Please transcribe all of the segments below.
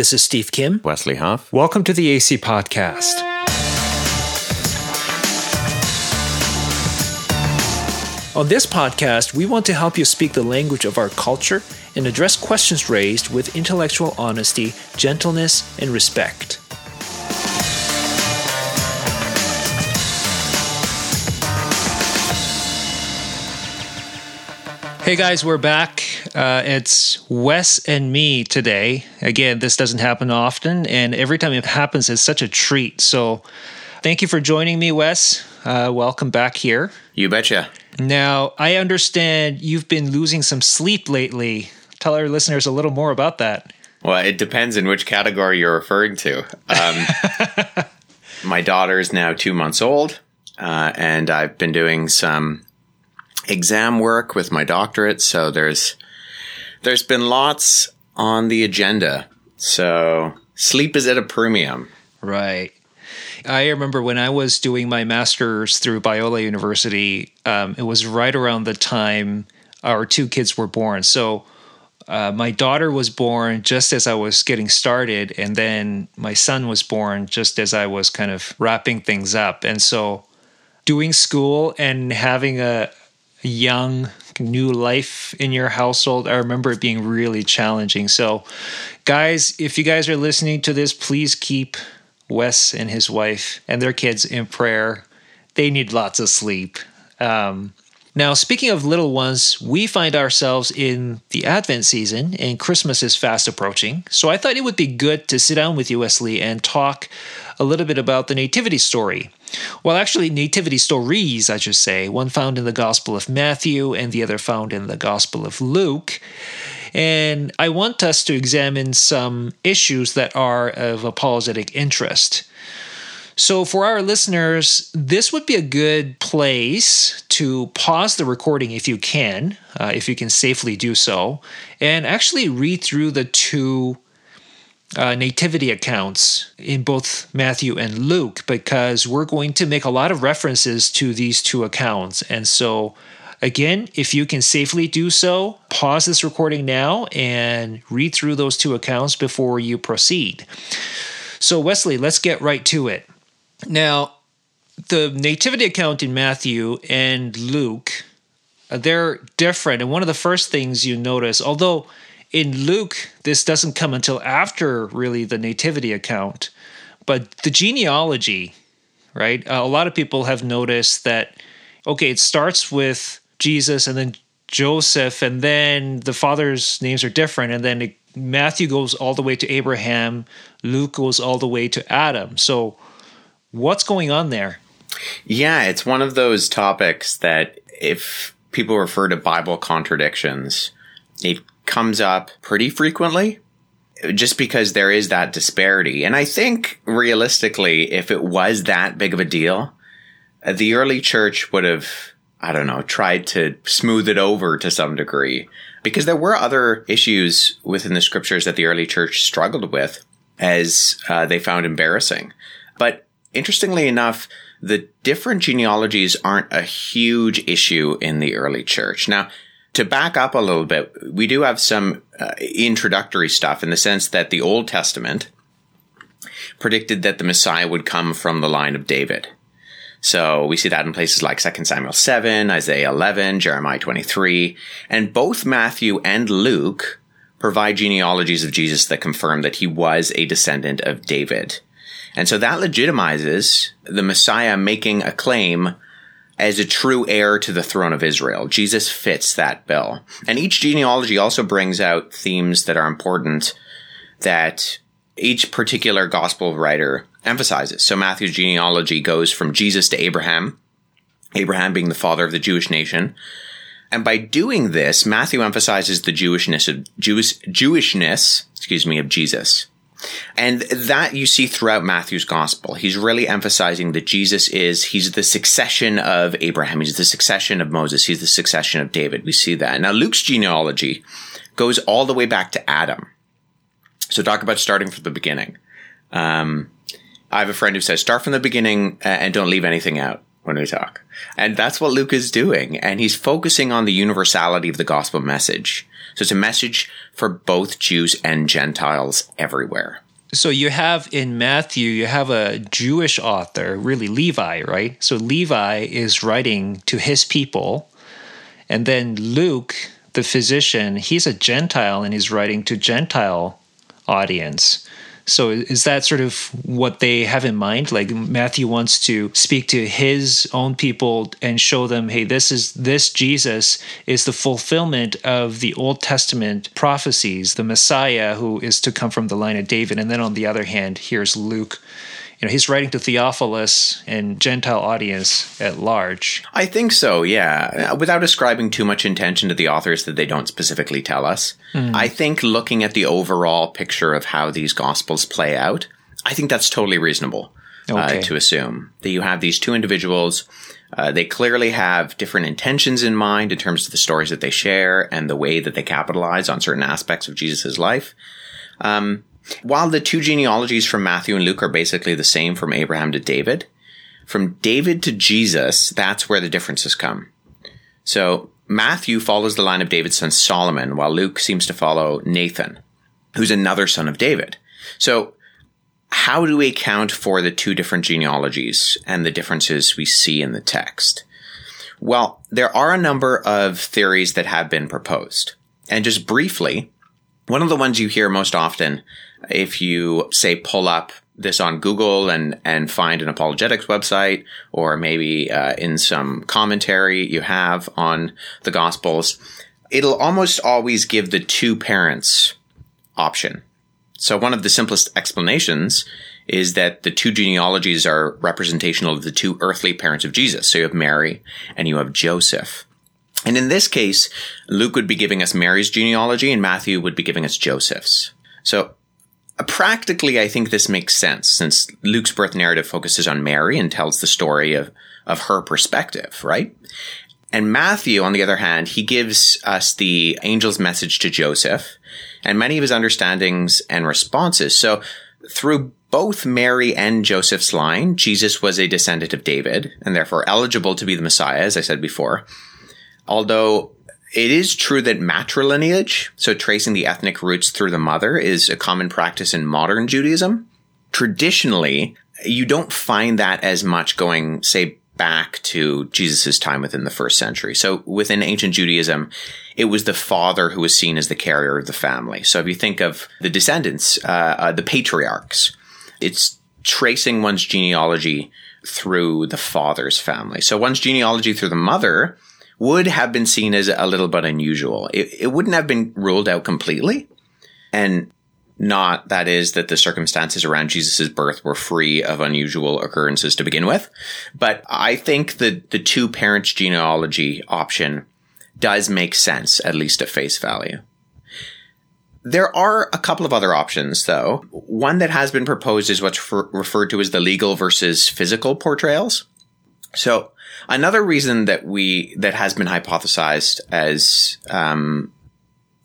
This is Steve Kim. Wesley Huff. Welcome to the AC Podcast. On this podcast, we want to help you speak the language of our culture and address questions raised with intellectual honesty, gentleness, and respect. Hey guys, we're back. Uh, it's Wes and me today. Again, this doesn't happen often, and every time it happens, it's such a treat. So, thank you for joining me, Wes. Uh, welcome back here. You betcha. Now, I understand you've been losing some sleep lately. Tell our listeners a little more about that. Well, it depends in which category you're referring to. Um, my daughter is now two months old, uh, and I've been doing some exam work with my doctorate. So there's there's been lots on the agenda. So sleep is at a premium. Right. I remember when I was doing my master's through Biola University, um, it was right around the time our two kids were born. So uh, my daughter was born just as I was getting started, and then my son was born just as I was kind of wrapping things up. And so doing school and having a, a young new life in your household, I remember it being really challenging. So, guys, if you guys are listening to this, please keep Wes and his wife and their kids in prayer. They need lots of sleep. Um, now, speaking of little ones, we find ourselves in the Advent season and Christmas is fast approaching. So I thought it would be good to sit down with you, Wesley, and talk a little bit about the Nativity story. Well, actually, Nativity stories, I should say, one found in the Gospel of Matthew and the other found in the Gospel of Luke. And I want us to examine some issues that are of apologetic interest. So, for our listeners, this would be a good place to pause the recording if you can, uh, if you can safely do so, and actually read through the two uh, nativity accounts in both Matthew and Luke, because we're going to make a lot of references to these two accounts. And so, again, if you can safely do so, pause this recording now and read through those two accounts before you proceed. So, Wesley, let's get right to it. Now, the nativity account in Matthew and Luke, uh, they're different. And one of the first things you notice, although in Luke, this doesn't come until after really the nativity account, but the genealogy, right? Uh, a lot of people have noticed that, okay, it starts with Jesus and then Joseph, and then the father's names are different. And then it, Matthew goes all the way to Abraham, Luke goes all the way to Adam. So, What's going on there? Yeah, it's one of those topics that if people refer to Bible contradictions, it comes up pretty frequently just because there is that disparity. And I think realistically, if it was that big of a deal, the early church would have, I don't know, tried to smooth it over to some degree because there were other issues within the scriptures that the early church struggled with as uh, they found embarrassing. But interestingly enough, the different genealogies aren't a huge issue in the early church. Now, to back up a little bit, we do have some uh, introductory stuff in the sense that the Old Testament predicted that the Messiah would come from the line of David. So we see that in places like 2 Samuel 7, Isaiah 11, Jeremiah 23, and both Matthew and Luke provide genealogies of Jesus that confirm that he was a descendant of David. And so that legitimizes the Messiah making a claim as a true heir to the throne of Israel. Jesus fits that bill. And each genealogy also brings out themes that are important that each particular gospel writer emphasizes. So Matthew's genealogy goes from Jesus to Abraham, Abraham being the father of the Jewish nation. And by doing this, Matthew emphasizes the Jewishness of Jewish, Jewishness, excuse me, of Jesus. And that you see throughout Matthew's gospel. He's really emphasizing that Jesus is, he's the succession of Abraham. He's the succession of Moses. He's the succession of David. We see that. Now, Luke's genealogy goes all the way back to Adam. So talk about starting from the beginning. Um, I have a friend who says, start from the beginning uh, and don't leave anything out. When we talk. And that's what Luke is doing. And he's focusing on the universality of the gospel message. So it's a message for both Jews and Gentiles everywhere. So you have in Matthew, you have a Jewish author, really Levi, right? So Levi is writing to his people. And then Luke, the physician, he's a Gentile and he's writing to Gentile audience. So is that sort of what they have in mind? Like Matthew wants to speak to his own people and show them, hey, this is this Jesus is the fulfillment of the Old Testament prophecies, the Messiah who is to come from the line of David. And then on the other hand, here's Luke you know, he's writing to Theophilus and Gentile audience at large. I think so, yeah. Without ascribing too much intention to the authors that they don't specifically tell us, mm. I think looking at the overall picture of how these gospels play out, I think that's totally reasonable uh, okay. uh, to assume that you have these two individuals. Uh, they clearly have different intentions in mind in terms of the stories that they share and the way that they capitalize on certain aspects of Jesus' life. Um, while the two genealogies from Matthew and Luke are basically the same from Abraham to David, from David to Jesus, that's where the differences come. So Matthew follows the line of David's son Solomon, while Luke seems to follow Nathan, who's another son of David. So how do we account for the two different genealogies and the differences we see in the text? Well, there are a number of theories that have been proposed. And just briefly, one of the ones you hear most often if you say pull up this on Google and and find an apologetics website, or maybe uh, in some commentary you have on the Gospels, it'll almost always give the two parents option. So one of the simplest explanations is that the two genealogies are representational of the two earthly parents of Jesus. So you have Mary and you have Joseph. And in this case, Luke would be giving us Mary's genealogy and Matthew would be giving us Joseph's. So Uh, practically, I think this makes sense since Luke's birth narrative focuses on Mary and tells the story of, of her perspective, right? And Matthew, on the other hand, he gives us the angel's message to Joseph and many of his understandings and responses. So through both Mary and Joseph's line, Jesus was a descendant of David and therefore eligible to be the Messiah, as I said before. Although it is true that matrilineage, so tracing the ethnic roots through the mother, is a common practice in modern Judaism. Traditionally, you don't find that as much going, say, back to Jesus' time within the first century. So within ancient Judaism, it was the father who was seen as the carrier of the family. So if you think of the descendants, uh, uh, the patriarchs, it's tracing one's genealogy through the father's family. So one's genealogy through the mother would have been seen as a little bit unusual. It, it wouldn't have been ruled out completely. And not that is that the circumstances around Jesus' birth were free of unusual occurrences to begin with. But I think that the two parents genealogy option does make sense, at least at face value. There are a couple of other options, though. One that has been proposed is what's referred to as the legal versus physical portrayals. So Another reason that we that has been hypothesized as um,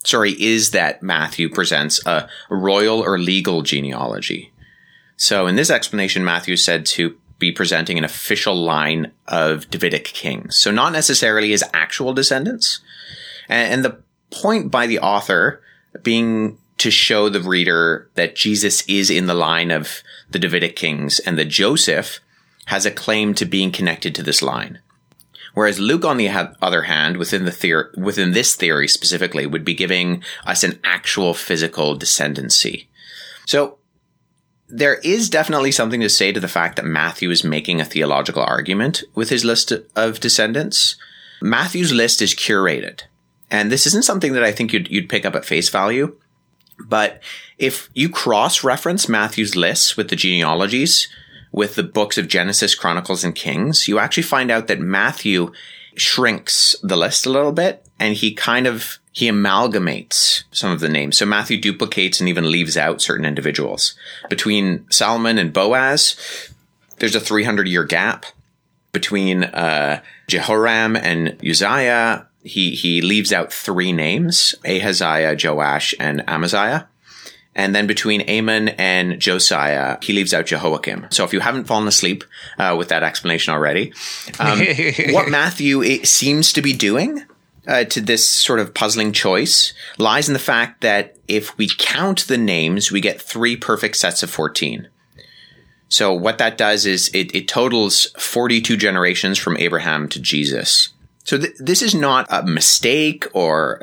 sorry is that Matthew presents a royal or legal genealogy. So in this explanation, Matthew is said to be presenting an official line of Davidic kings. So not necessarily his actual descendants. And, and the point by the author being to show the reader that Jesus is in the line of the Davidic kings and that Joseph has a claim to being connected to this line. Whereas Luke, on the other hand, within the theory, within this theory specifically, would be giving us an actual physical descendancy. So there is definitely something to say to the fact that Matthew is making a theological argument with his list of descendants. Matthew's list is curated. And this isn't something that I think you'd, you'd pick up at face value. But if you cross reference Matthew's lists with the genealogies, with the books of Genesis, Chronicles, and Kings, you actually find out that Matthew shrinks the list a little bit and he kind of he amalgamates some of the names. So Matthew duplicates and even leaves out certain individuals. Between Salmon and Boaz, there's a 300 year gap. Between uh, Jehoram and Uzziah, he he leaves out three names: Ahaziah, Joash, and Amaziah. And then between Amon and Josiah, he leaves out Jehoiakim. So if you haven't fallen asleep uh, with that explanation already, um, what Matthew seems to be doing uh, to this sort of puzzling choice lies in the fact that if we count the names, we get three perfect sets of 14. So what that does is it, it totals 42 generations from Abraham to Jesus. So th- this is not a mistake or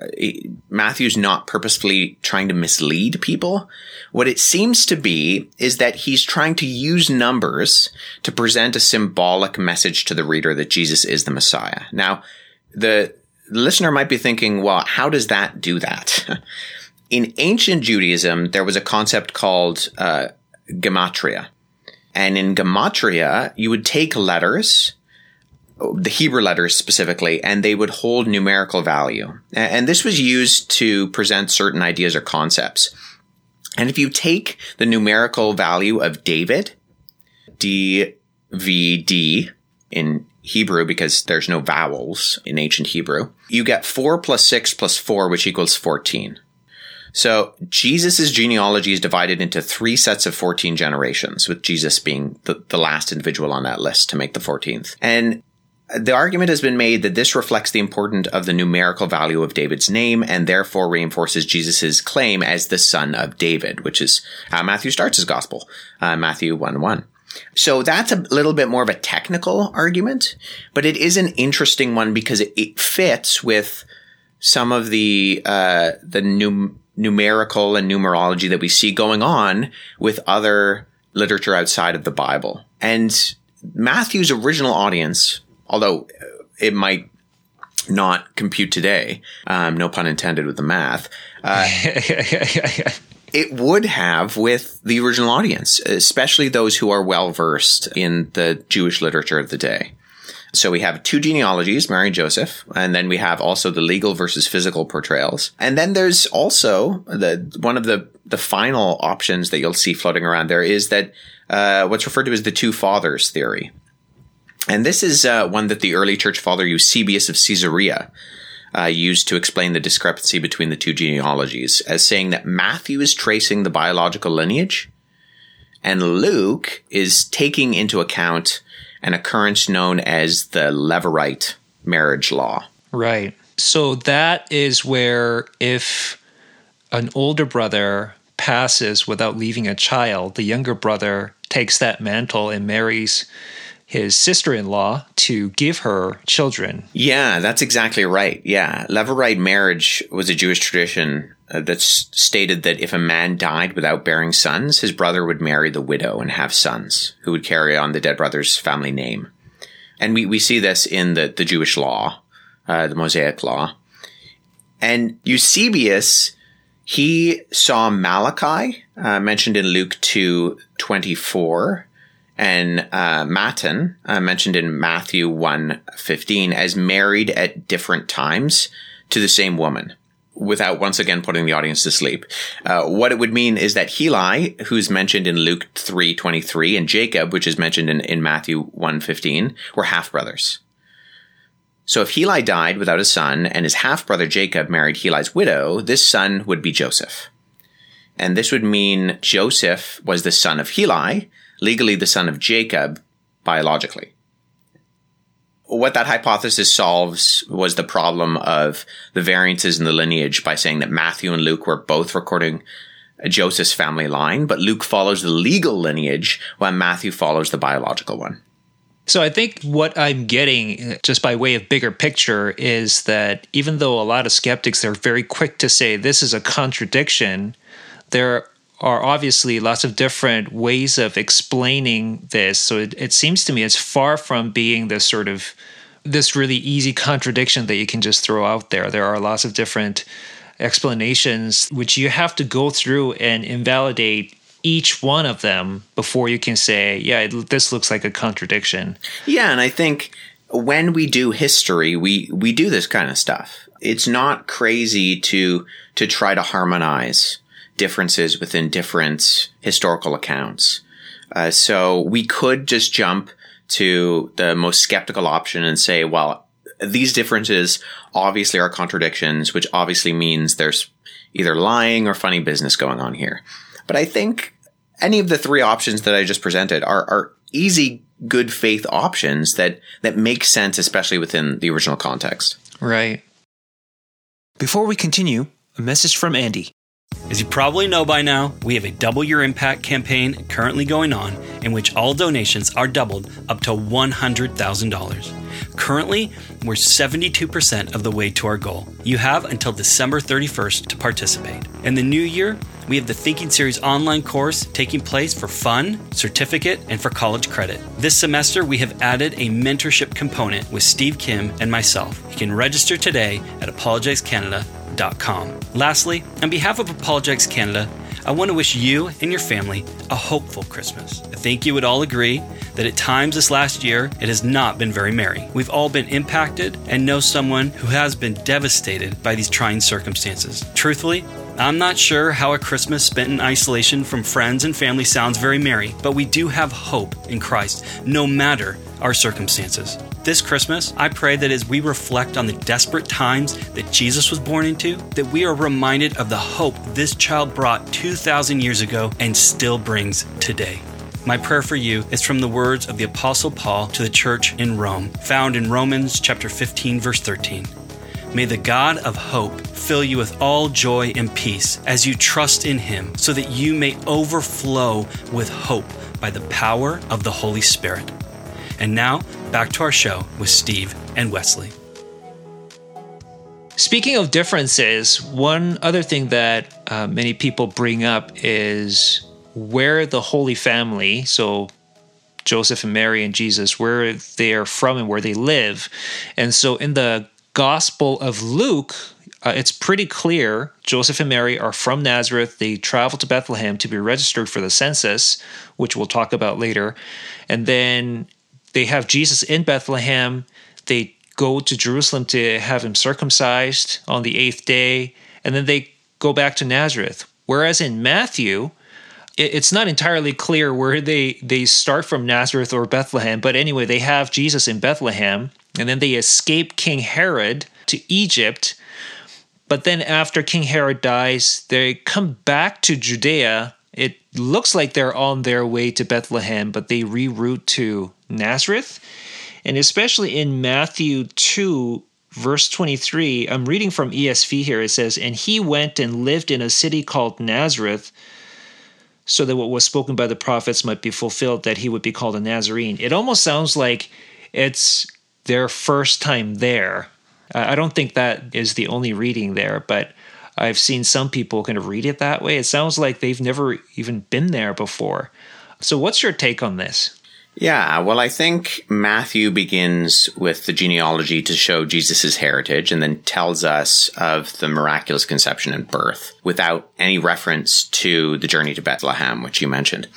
Matthew's not purposefully trying to mislead people. What it seems to be is that he's trying to use numbers to present a symbolic message to the reader that Jesus is the Messiah. Now, the listener might be thinking, well, how does that do that? In ancient Judaism, there was a concept called uh, gematria. And in gematria, you would take letters the Hebrew letters specifically, and they would hold numerical value. And this was used to present certain ideas or concepts. And if you take the numerical value of David, D V D in Hebrew, because there's no vowels in ancient Hebrew, you get 4 plus 6 plus 4, which equals 14. So Jesus' genealogy is divided into three sets of 14 generations, with Jesus being the, the last individual on that list to make the 14th. And the argument has been made that this reflects the importance of the numerical value of David's name and therefore reinforces Jesus' claim as the son of David, which is how Matthew starts his gospel, uh, Matthew 1 1. So that's a little bit more of a technical argument, but it is an interesting one because it, it fits with some of the uh, the num- numerical and numerology that we see going on with other literature outside of the Bible. And Matthew's original audience although it might not compute today. Um, no pun intended with the math. Uh, it would have with the original audience, especially those who are well versed in the Jewish literature of the day. So we have two genealogies, Mary and Joseph, and then we have also the legal versus physical portrayals. And then there's also the one of the the final options that you'll see floating around there is that uh, what's referred to as the two fathers theory. And this is uh, one that the early church father Eusebius of Caesarea uh, used to explain the discrepancy between the two genealogies, as saying that Matthew is tracing the biological lineage, and Luke is taking into account an occurrence known as the Levirate marriage law. Right. So that is where if an older brother passes without leaving a child, the younger brother takes that mantle and marries his sister in law to give her children. Yeah, that's exactly right. Yeah. Levirate marriage was a Jewish tradition uh, that stated that if a man died without bearing sons, his brother would marry the widow and have sons who would carry on the dead brother's family name. And we, we see this in the, the Jewish law, uh, the Mosaic law. And Eusebius, he saw Malachi, uh, mentioned in Luke 2 24, and uh, uh, mentioned in Matthew 1.15, as married at different times to the same woman without once again putting the audience to sleep. Uh, what it would mean is that Heli, who's mentioned in Luke 3.23, and Jacob, which is mentioned in, in Matthew 1.15, were half-brothers. So if Heli died without a son and his half-brother Jacob married Heli's widow, this son would be Joseph. And this would mean Joseph was the son of Heli, legally the son of Jacob biologically. What that hypothesis solves was the problem of the variances in the lineage by saying that Matthew and Luke were both recording Joseph's family line, but Luke follows the legal lineage while Matthew follows the biological one. So I think what I'm getting uh, just by way of bigger picture is that even though a lot of skeptics are very quick to say this is a contradiction, there are obviously lots of different ways of explaining this. So it, it seems to me it's far from being this sort of this really easy contradiction that you can just throw out there. There are lots of different explanations which you have to go through and invalidate each one of them before you can say, yeah, this looks like a contradiction. Yeah, and I think when we do history, we we do this kind of stuff. It's not crazy to to try to harmonize differences within different historical accounts. Uh, so we could just jump to the most skeptical option and say, well, these differences obviously are contradictions, which obviously means there's either lying or funny business going on here. But I think any of the three options that I just presented are, are easy, good faith options that, that make sense, especially within the original context. Right. Before we continue, a message from Andy. As you probably know by now, we have a Double Your Impact campaign currently going on in which all donations are doubled up to $100,000. Currently, we're 72% of the way to our goal. You have until December 31st to participate. In the new year, we have the Thinking Series online course taking place for fun, certificate, and for college credit. This semester, we have added a mentorship component with Steve Kim and myself. You can register today at apologeticscanada.com. Lastly, on behalf of Apologetics Canada, I want to wish you and your family a hopeful Christmas. I think you would all agree that at times this last year, it has not been very merry. We've all been impacted and know someone who has been devastated by these trying circumstances. Truthfully, I'm not sure how a Christmas spent in isolation from friends and family sounds very merry, but we do have hope in Christ, no matter our circumstances. This Christmas, I pray that as we reflect on the desperate times that Jesus was born into, that we are reminded of the hope this child brought 2,000 years ago and still brings today. My prayer for you is from the words of the apostle Paul to the church in Rome, found in Romans chapter 15 verse 13. May the God of hope fill you with all joy and peace as you trust in him, so that you may overflow with hope by the power of the Holy Spirit. And now, back to our show with Steve and Wesley. Speaking of differences, one other thing that uh, many people bring up is where the Holy Family, so Joseph and Mary and Jesus, where they are from and where they live. And so in the Gospel of Luke, uh, it's pretty clear Joseph and Mary are from Nazareth. They travel to Bethlehem to be registered for the census, which we'll talk about later. And then they have Jesus in Bethlehem. They go to Jerusalem to have him circumcised on the eighth day. And then they go back to Nazareth. Whereas in Matthew, it's not entirely clear where they they start from Nazareth or Bethlehem, but anyway, they have Jesus in Bethlehem, and then they escape King Herod to Egypt. But then after King Herod dies, they come back to Judea. It looks like they're on their way to Bethlehem, but they reroute to Nazareth. And especially in Matthew 2, verse 23, I'm reading from ESV here. It says, And he went and lived in a city called Nazareth so that what was spoken by the prophets might be fulfilled, that he would be called a Nazarene. It almost sounds like it's their first time there. I don't think that is the only reading there, but I've seen some people kind of read it that way. It sounds like they've never even been there before. So, what's your take on this? Yeah, well, I think Matthew begins with the genealogy to show Jesus' heritage and then tells us of the miraculous conception and birth without any reference to the journey to Bethlehem, which you mentioned.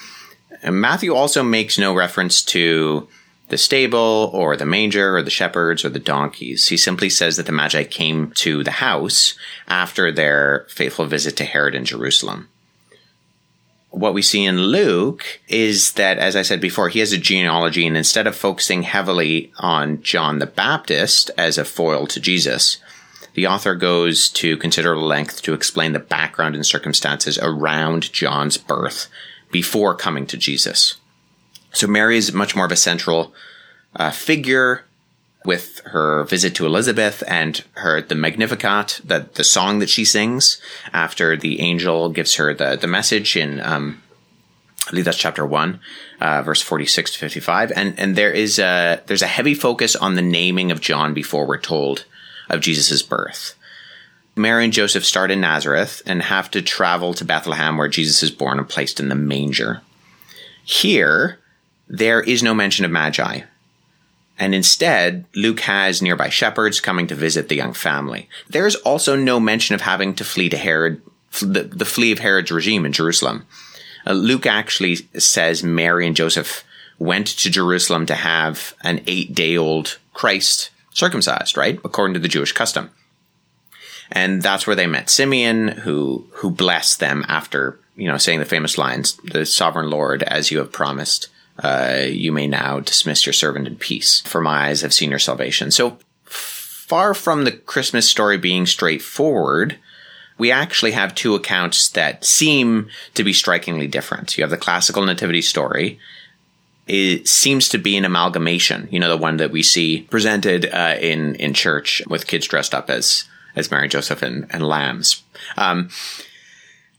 And Matthew also makes no reference to the stable or the manger or the shepherds or the donkeys. He simply says that the Magi came to the house after their faithful visit to Herod in Jerusalem what we see in Luke is that, as I said before, he has a genealogy, and instead of focusing heavily on John the Baptist as a foil to Jesus, the author goes to considerable length to explain the background and circumstances around John's birth before coming to Jesus. So Mary is much more of a central uh, figure with her visit to Elizabeth and her the Magnificat, the the song that she sings after the angel gives her the the message in um, I believe that's chapter one, uh, verse forty six to fifty five, and and there is a there's a heavy focus on the naming of John before we're told of Jesus' birth. Mary and Joseph start in Nazareth and have to travel to Bethlehem where Jesus is born and placed in the manger. Here, there is no mention of Magi. And instead, Luke has nearby shepherds coming to visit the young family. There's also no mention of having to flee to Herod, the, the flee of Herod's regime in Jerusalem. Uh, Luke actually says Mary and Joseph went to Jerusalem to have an eight day old Christ circumcised, right? According to the Jewish custom. And that's where they met Simeon, who, who blessed them after, you know, saying the famous lines, the sovereign Lord, as you have promised, uh, you may now dismiss your servant in peace, for my eyes have seen your salvation. So far from the Christmas story being straightforward, we actually have two accounts that seem to be strikingly different. You have the classical nativity story. It seems to be an amalgamation, you know, the one that we see presented uh, in in church with kids dressed up as as Mary, Joseph, and, and lambs. Um,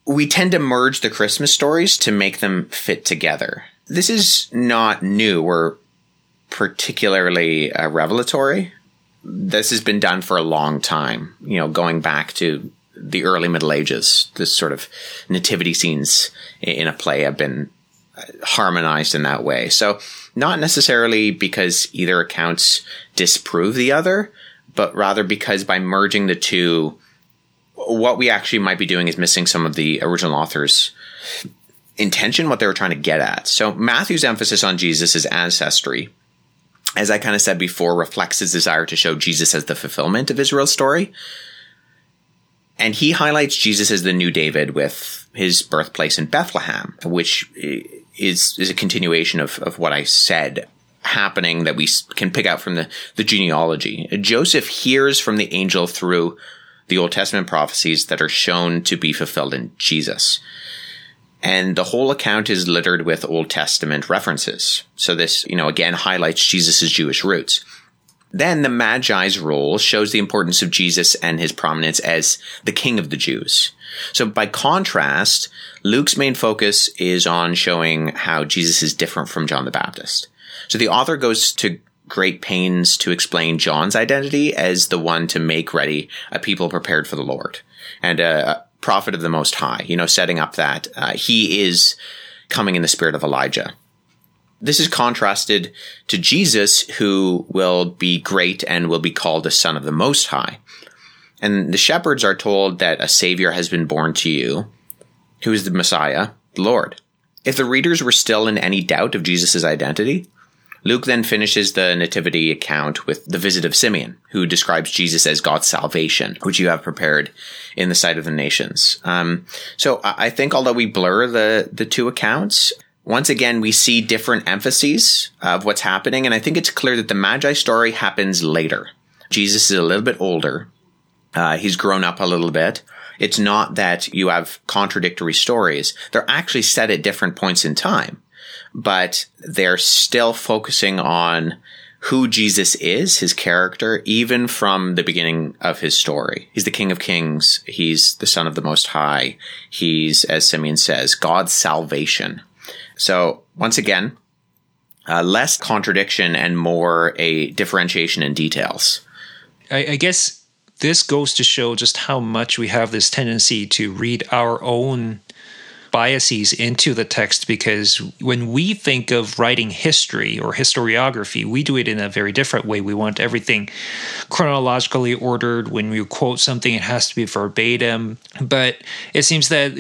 we tend to merge the Christmas stories to make them fit together. This is not new or particularly uh, revelatory. This has been done for a long time, you know, going back to the early Middle Ages. This sort of nativity scenes in a play have been uh, harmonized in that way. So, not necessarily because either accounts disprove the other, but rather because by merging the two, what we actually might be doing is missing some of the original author's intention, what they were trying to get at. So Matthew's emphasis on Jesus' ancestry, as I kind of said before, reflects his desire to show Jesus as the fulfillment of Israel's story. And he highlights Jesus as the new David with his birthplace in Bethlehem, which is, is a continuation of, of what I said happening that we can pick out from the, the genealogy. Joseph hears from the angel through the Old Testament prophecies that are shown to be fulfilled in Jesus. And the whole account is littered with Old Testament references. So this, you know, again highlights Jesus' Jewish roots. Then the Magi's role shows the importance of Jesus and his prominence as the king of the Jews. So by contrast, Luke's main focus is on showing how Jesus is different from John the Baptist. So the author goes to great pains to explain John's identity as the one to make ready a people prepared for the Lord and a prophet of the Most High, you know, setting up that uh, he is coming in the spirit of Elijah. This is contrasted to Jesus, who will be great and will be called the Son of the Most High. And the shepherds are told that a Savior has been born to you, who is the Messiah, the Lord. If the readers were still in any doubt of Jesus' identity, Luke then finishes the nativity account with the visit of Simeon, who describes Jesus as God's salvation, which you have prepared in the sight of the nations. Um, so I think although we blur the, the two accounts, once again, we see different emphases of what's happening. And I think it's clear that the Magi story happens later. Jesus is a little bit older. Uh, he's grown up a little bit. It's not that you have contradictory stories. They're actually set at different points in time but they're still focusing on who Jesus is, his character, even from the beginning of his story. He's the King of Kings. He's the Son of the Most High. He's, as Simeon says, God's salvation. So once again, uh, less contradiction and more a differentiation in details. I, I guess this goes to show just how much we have this tendency to read our own biases into the text because when we think of writing history or historiography, we do it in a very different way. We want everything chronologically ordered. When you quote something, it has to be verbatim. But it seems that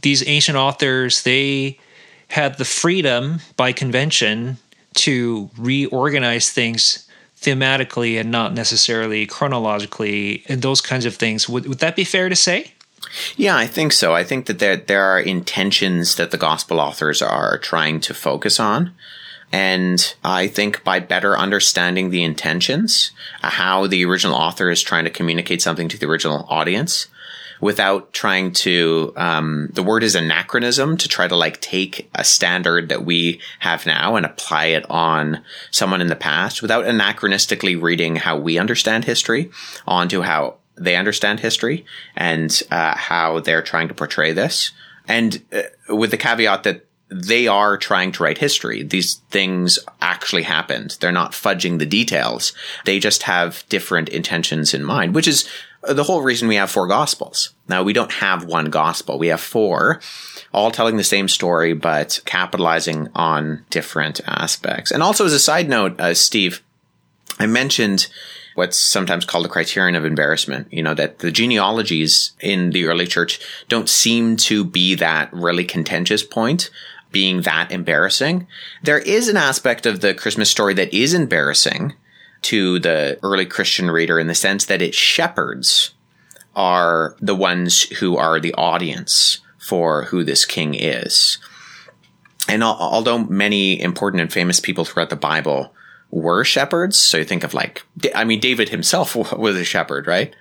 these ancient authors, they had the freedom by convention to reorganize things thematically and not necessarily chronologically and those kinds of things. Would, would that be fair to say? Yeah, I think so. I think that there there are intentions that the gospel authors are trying to focus on. And I think by better understanding the intentions, uh, how the original author is trying to communicate something to the original audience, without trying to, um, the word is anachronism to try to like take a standard that we have now and apply it on someone in the past without anachronistically reading how we understand history onto how they understand history and uh, how they're trying to portray this. And uh, with the caveat that they are trying to write history. These things actually happened. They're not fudging the details. They just have different intentions in mind, which is the whole reason we have four gospels. Now we don't have one gospel. We have four, all telling the same story, but capitalizing on different aspects. And also as a side note, uh, Steve, I mentioned what's sometimes called the criterion of embarrassment. You know, that the genealogies in the early church don't seem to be that really contentious point being that embarrassing. There is an aspect of the Christmas story that is embarrassing to the early Christian reader in the sense that it's shepherds are the ones who are the audience for who this king is. And although many important and famous people throughout the Bible were shepherds. So you think of like, I mean, David himself was a shepherd, right?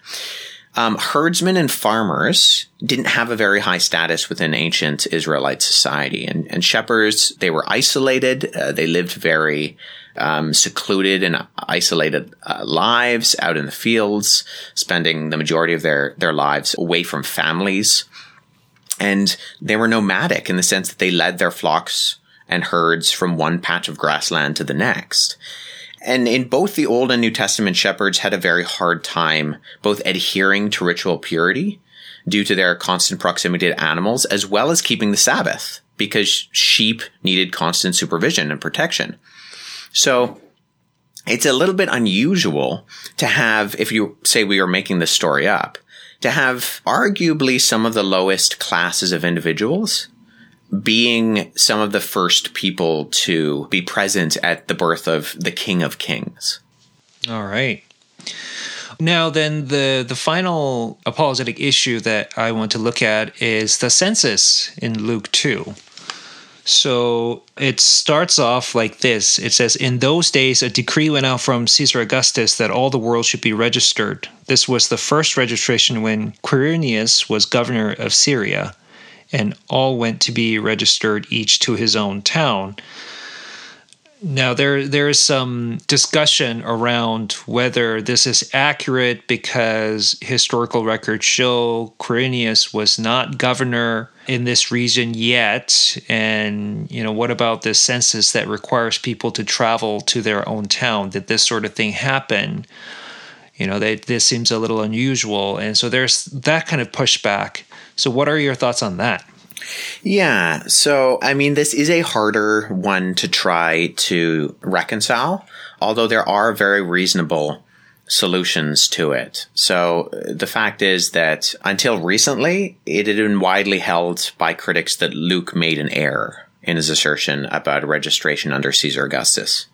Um, herdsmen and farmers didn't have a very high status within ancient Israelite society, and, and shepherds they were isolated. Uh, they lived very um, secluded and isolated uh, lives out in the fields, spending the majority of their their lives away from families, and they were nomadic in the sense that they led their flocks and herds from one patch of grassland to the next. And in both the Old and New Testament, shepherds had a very hard time both adhering to ritual purity due to their constant proximity to animals, as well as keeping the Sabbath, because sheep needed constant supervision and protection. So it's a little bit unusual to have, if you say we are making this story up, to have arguably some of the lowest classes of individuals being some of the first people to be present at the birth of the King of Kings. All right. Now, then, the, the final apologetic issue that I want to look at is the census in Luke 2. So it starts off like this it says, In those days, a decree went out from Caesar Augustus that all the world should be registered. This was the first registration when Quirinius was governor of Syria and all went to be registered each to his own town. Now there there is some discussion around whether this is accurate because historical records show Quirinius was not governor in this region yet. And you know what about this census that requires people to travel to their own town? Did this sort of thing happen? You know they, this seems a little unusual. And so there's that kind of pushback so, what are your thoughts on that? Yeah. So, I mean, this is a harder one to try to reconcile, although there are very reasonable solutions to it. So the fact is that until recently, it had been widely held by critics that Luke made an error in his assertion about registration under Caesar Augustus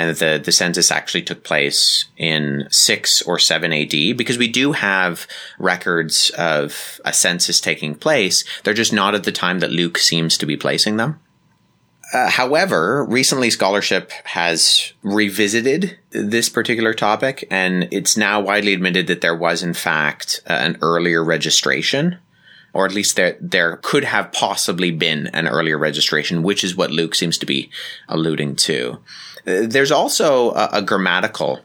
and that the, the census actually took place in 6 or 7 AD because we do have records of a census taking place. They're just not at the time that Luke seems to be placing them. Uh, however, recently scholarship has revisited this particular topic, and it's now widely admitted that there was, in fact, uh, an earlier registration, or at least there there could have possibly been an earlier registration, which is what Luke seems to be alluding to. There's also a, a grammatical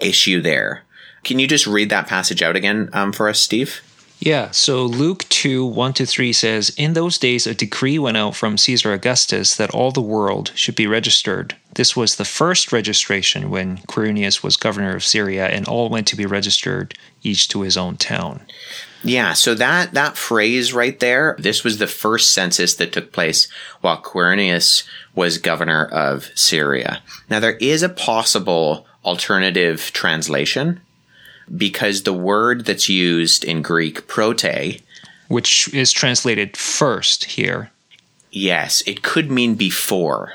issue there. Can you just read that passage out again um, for us, Steve? Yeah, so Luke 2 1 to 3 says, In those days a decree went out from Caesar Augustus that all the world should be registered. This was the first registration when Quirinius was governor of Syria, and all went to be registered, each to his own town. Yeah, so that that phrase right there, this was the first census that took place while Quirinius was governor of Syria. Now there is a possible alternative translation because the word that's used in Greek prote which is translated first here. Yes, it could mean before.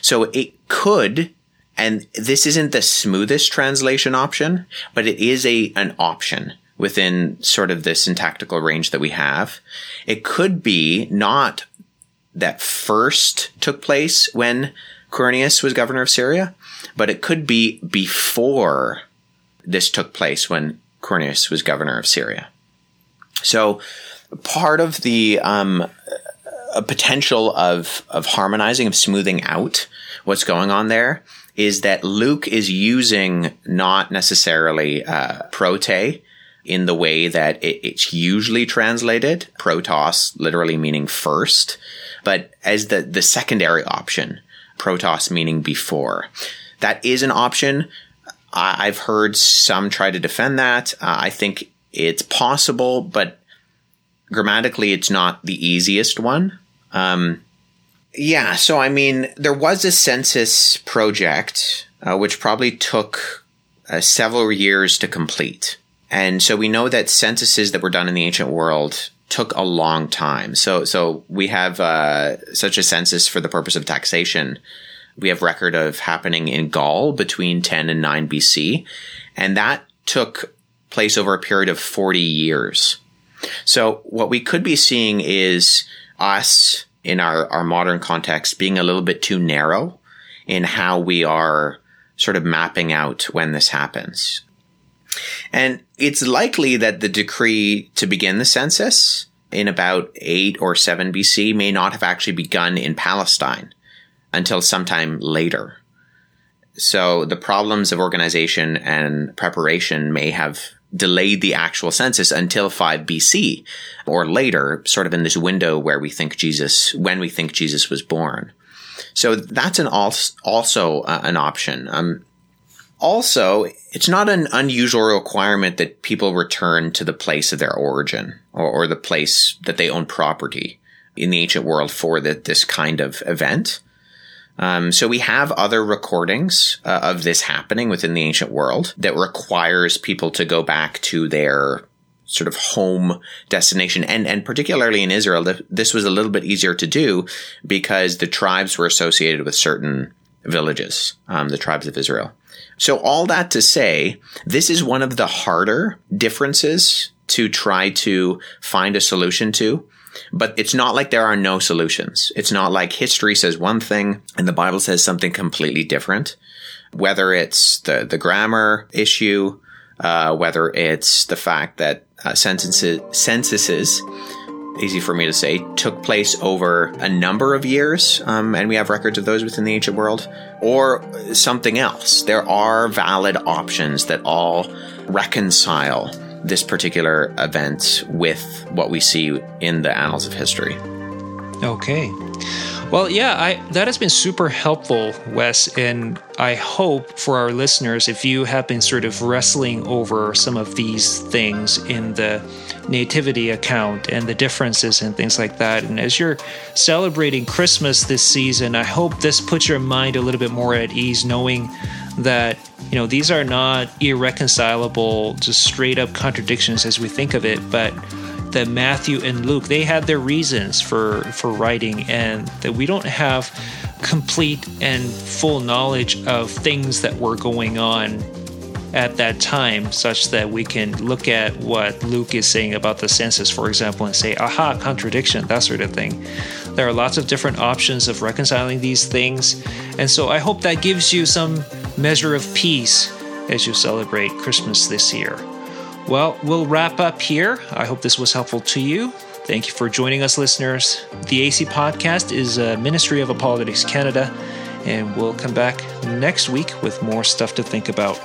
So it could and this isn't the smoothest translation option, but it is a an option within sort of the syntactical range that we have. It could be not that first took place when Quirinius was governor of Syria, but it could be before this took place when Quirinius was governor of Syria. So part of the um, potential of of harmonizing of smoothing out what's going on there is that Luke is using not necessarily uh, prote in the way that it, it's usually translated, protos literally meaning first, but as the, the secondary option, protos meaning before. That is an option. I've heard some try to defend that. Uh, I think it's possible, but grammatically, it's not the easiest one. Um, yeah, so I mean, there was a census project, uh, which probably took uh, several years to complete. And so we know that censuses that were done in the ancient world took a long time. So, so we have uh, such a census for the purpose of taxation. We have record of happening in Gaul between 10 and 9 BC, and that took place over a period of 40 years. So what we could be seeing is us in our, our modern context being a little bit too narrow in how we are sort of mapping out when this happens. And it's likely that the decree to begin the census in about 8 or 7 BC may not have actually begun in Palestine until sometime later. So the problems of organization and preparation may have delayed the actual census until 5 BC or later, sort of in this window where we think Jesus, when we think Jesus was born. So that's an also uh, an option. Um, also, it's not an unusual requirement that people return to the place of their origin or, or the place that they own property in the ancient world for the, this kind of event. Um, so we have other recordings uh, of this happening within the ancient world that requires people to go back to their sort of home destination. And, and particularly in Israel, this was a little bit easier to do because the tribes were associated with certain villages, um, the tribes of Israel. So all that to say, this is one of the harder differences to try to find a solution to. But it's not like there are no solutions. It's not like history says one thing and the Bible says something completely different. Whether it's the, the grammar issue, uh, whether it's the fact that uh, censuses, censuses, easy for me to say, took place over a number of years, um, and we have records of those within the ancient world, or something else. There are valid options that all reconcile this particular event with what we see in the annals of history. Okay. Well, yeah, I, that has been super helpful, Wes. And I hope for our listeners, if you have been sort of wrestling over some of these things in the nativity account and the differences and things like that, and as you're celebrating Christmas this season, I hope this puts your mind a little bit more at ease, knowing that you know these are not irreconcilable, just straight up contradictions as we think of it, but that Matthew and Luke they had their reasons for for writing, and that we don't have complete and full knowledge of things that were going on at that time, such that we can look at what Luke is saying about the census, for example, and say, aha, contradiction, that sort of thing. There are lots of different options of reconciling these things. And so I hope that gives you some measure of peace as you celebrate Christmas this year. Well, we'll wrap up here. I hope this was helpful to you. Thank you for joining us, listeners. The AC Podcast is a ministry of Apologetics Canada, and we'll come back next week with more stuff to think about.